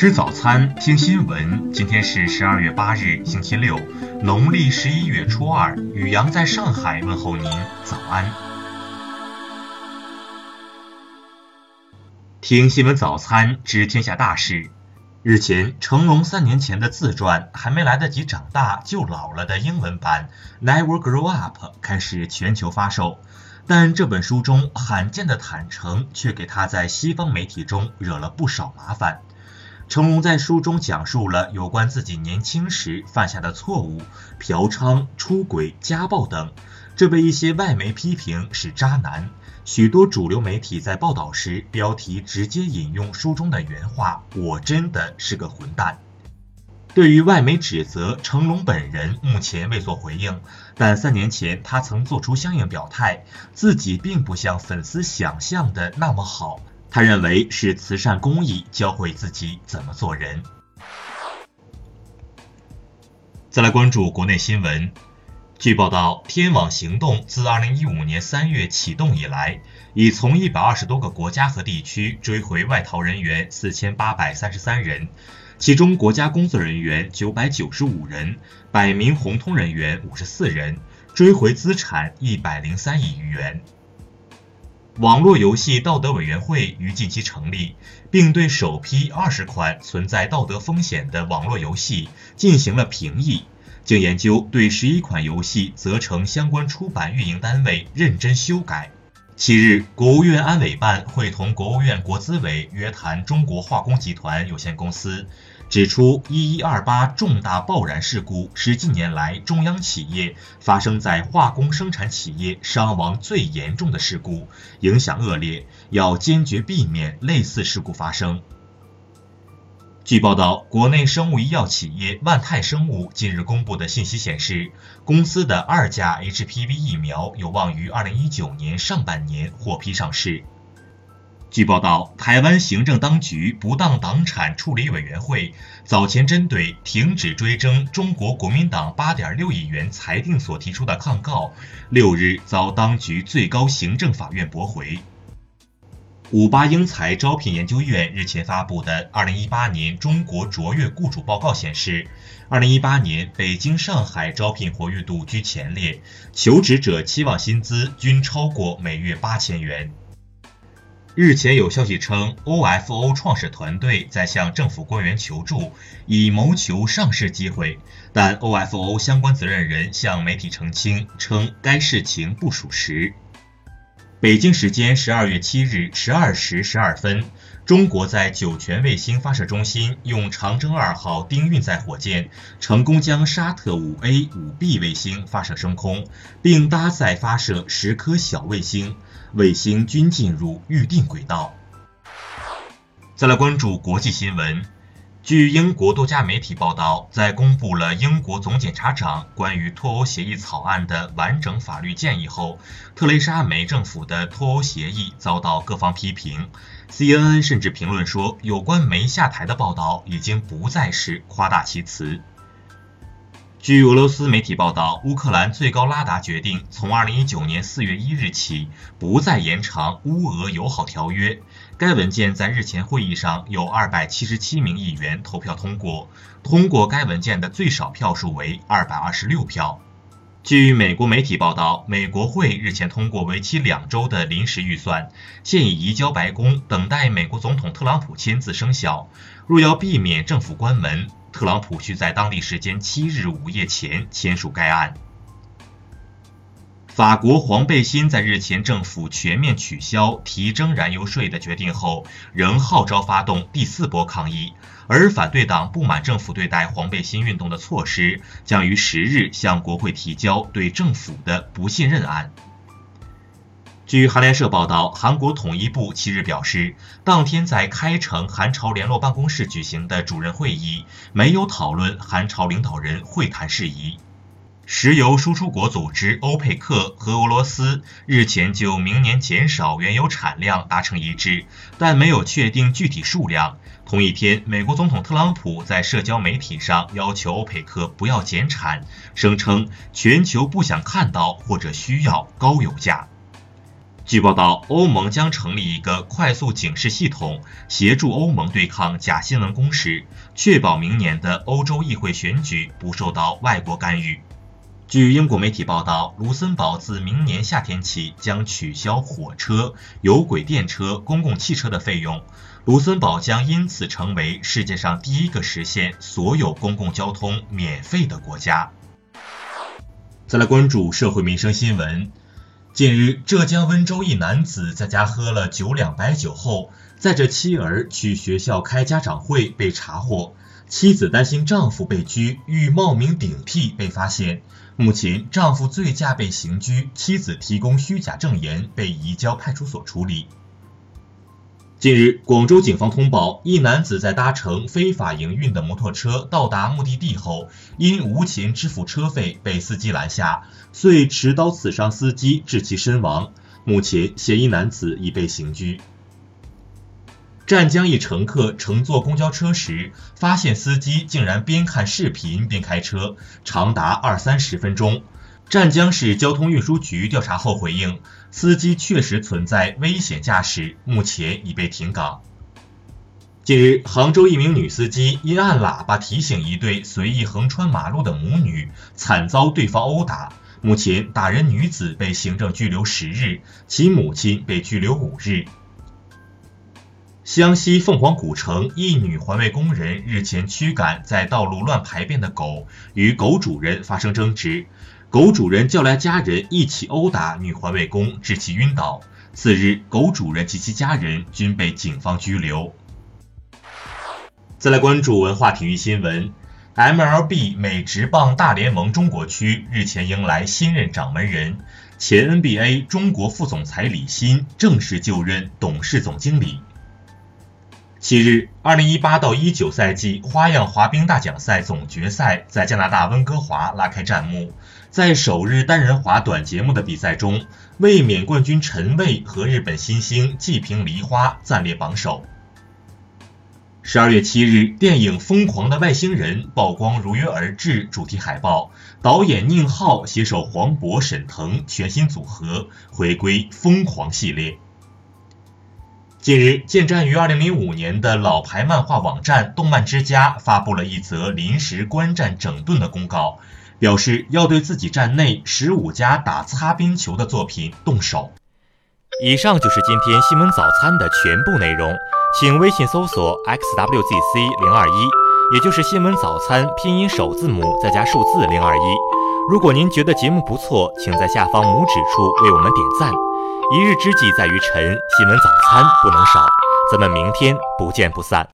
吃早餐，听新闻。今天是十二月八日，星期六，农历十一月初二。雨阳在上海问候您，早安。听新闻早餐，知天下大事。日前，成龙三年前的自传《还没来得及长大就老了》的英文版《Never Grow Up》开始全球发售，但这本书中罕见的坦诚却给他在西方媒体中惹了不少麻烦。成龙在书中讲述了有关自己年轻时犯下的错误，嫖娼、出轨、家暴等，这被一些外媒批评是渣男。许多主流媒体在报道时，标题直接引用书中的原话：“我真的是个混蛋。”对于外媒指责，成龙本人目前未作回应，但三年前他曾做出相应表态，自己并不像粉丝想象的那么好。他认为是慈善公益教会自己怎么做人。再来关注国内新闻。据报道，天网行动自2015年3月启动以来，已从120多个国家和地区追回外逃人员4833人，其中国家工作人员995人，百名红通人员54人，追回资产103亿余元。网络游戏道德委员会于近期成立，并对首批二十款存在道德风险的网络游戏进行了评议。经研究，对十一款游戏责成相关出版运营单位认真修改。七日，国务院安委办会同国务院国资委约谈中国化工集团有限公司。指出，一一二八重大爆燃事故是近年来中央企业发生在化工生产企业伤亡最严重的事故，影响恶劣，要坚决避免类似事故发生。据报道，国内生物医药企业万泰生物近日公布的信息显示，公司的二价 HPV 疫苗有望于二零一九年上半年获批上市。据报道，台湾行政当局不当党产处理委员会早前针对停止追征中国国民党八点六亿元裁定所提出的抗告，六日遭当局最高行政法院驳回。五八英才招聘研究院日前发布的二零一八年中国卓越雇主报告显示，二零一八年北京、上海招聘活跃度居前列，求职者期望薪资均超过每月八千元。日前有消息称，OFO 创始团队在向政府官员求助，以谋求上市机会，但 OFO 相关责任人向媒体澄清称，该事情不属实。北京时间十二月七日十二时十二分，中国在酒泉卫星发射中心用长征二号丁运载火箭，成功将沙特五 A 五 B 卫星发射升空，并搭载发射十颗小卫星。卫星均进入预定轨道。再来关注国际新闻。据英国多家媒体报道，在公布了英国总检察长关于脱欧协议草案的完整法律建议后，特蕾莎梅政府的脱欧协议遭到各方批评。CNN 甚至评论说，有关梅下台的报道已经不再是夸大其词。据俄罗斯媒体报道，乌克兰最高拉达决定从2019年4月1日起不再延长乌俄友好条约。该文件在日前会议上有277名议员投票通过，通过该文件的最少票数为226票。据美国媒体报道，美国会日前通过为期两周的临时预算，现已移交白宫，等待美国总统特朗普签字生效。若要避免政府关门，特朗普需在当地时间七日午夜前签署该案。法国黄背心在日前政府全面取消提征燃油税的决定后，仍号召发动第四波抗议，而反对党不满政府对待黄背心运动的措施，将于十日向国会提交对政府的不信任案。据韩联社报道，韩国统一部七日表示，当天在开城韩朝联络办公室举行的主任会议没有讨论韩朝领导人会谈事宜。石油输出国组织欧佩克和俄罗斯日前就明年减少原油产量达成一致，但没有确定具体数量。同一天，美国总统特朗普在社交媒体上要求欧佩克不要减产，声称全球不想看到或者需要高油价。据报道，欧盟将成立一个快速警示系统，协助欧盟对抗假新闻攻势，确保明年的欧洲议会选举不受到外国干预。据英国媒体报道，卢森堡自明年夏天起将取消火车、有轨电车、公共汽车的费用，卢森堡将因此成为世界上第一个实现所有公共交通免费的国家。再来关注社会民生新闻。近日，浙江温州一男子在家喝了九两白酒后，载着妻儿去学校开家长会被查获，妻子担心丈夫被拘，欲冒名顶替被发现。目前，丈夫醉驾被刑拘，妻子提供虚假证言被移交派出所处理。近日，广州警方通报，一男子在搭乘非法营运的摩托车到达目的地后，因无钱支付车费被司机拦下，遂持刀刺伤司机，致其身亡。目前，嫌疑男子已被刑拘。湛江一乘客乘坐公交车时，发现司机竟然边看视频边开车，长达二三十分钟。湛江市交通运输局调查后回应，司机确实存在危险驾驶，目前已被停岗。近日，杭州一名女司机因按喇叭提醒一对随意横穿马路的母女，惨遭对方殴打。目前，打人女子被行政拘留十日，其母亲被拘留五日。湘西凤凰古城一女环卫工人日前驱赶在道路乱排便的狗，与狗主人发生争执。狗主人叫来家人一起殴打女环卫工，致其晕倒。次日，狗主人及其家人均被警方拘留。再来关注文化体育新闻，MLB 美职棒大联盟中国区日前迎来新任掌门人，前 NBA 中国副总裁李欣正式就任董事总经理。七日，二零一八到一九赛季花样滑冰大奖赛总决赛在加拿大温哥华拉开战幕。在首日单人滑短节目的比赛中，卫冕冠军陈蔚和日本新星纪平梨花暂列榜首。十二月七日，电影《疯狂的外星人》曝光如约而至主题海报，导演宁浩携手黄渤、沈腾全新组合回归疯狂系列。近日，建站于二零零五年的老牌漫画网站动漫之家发布了一则临时关站整顿的公告，表示要对自己站内十五家打擦边球的作品动手。以上就是今天新闻早餐的全部内容，请微信搜索 xwzc 零二一，也就是新闻早餐拼音首字母再加数字零二一。如果您觉得节目不错，请在下方拇指处为我们点赞。一日之计在于晨，新闻早餐不能少，咱们明天不见不散。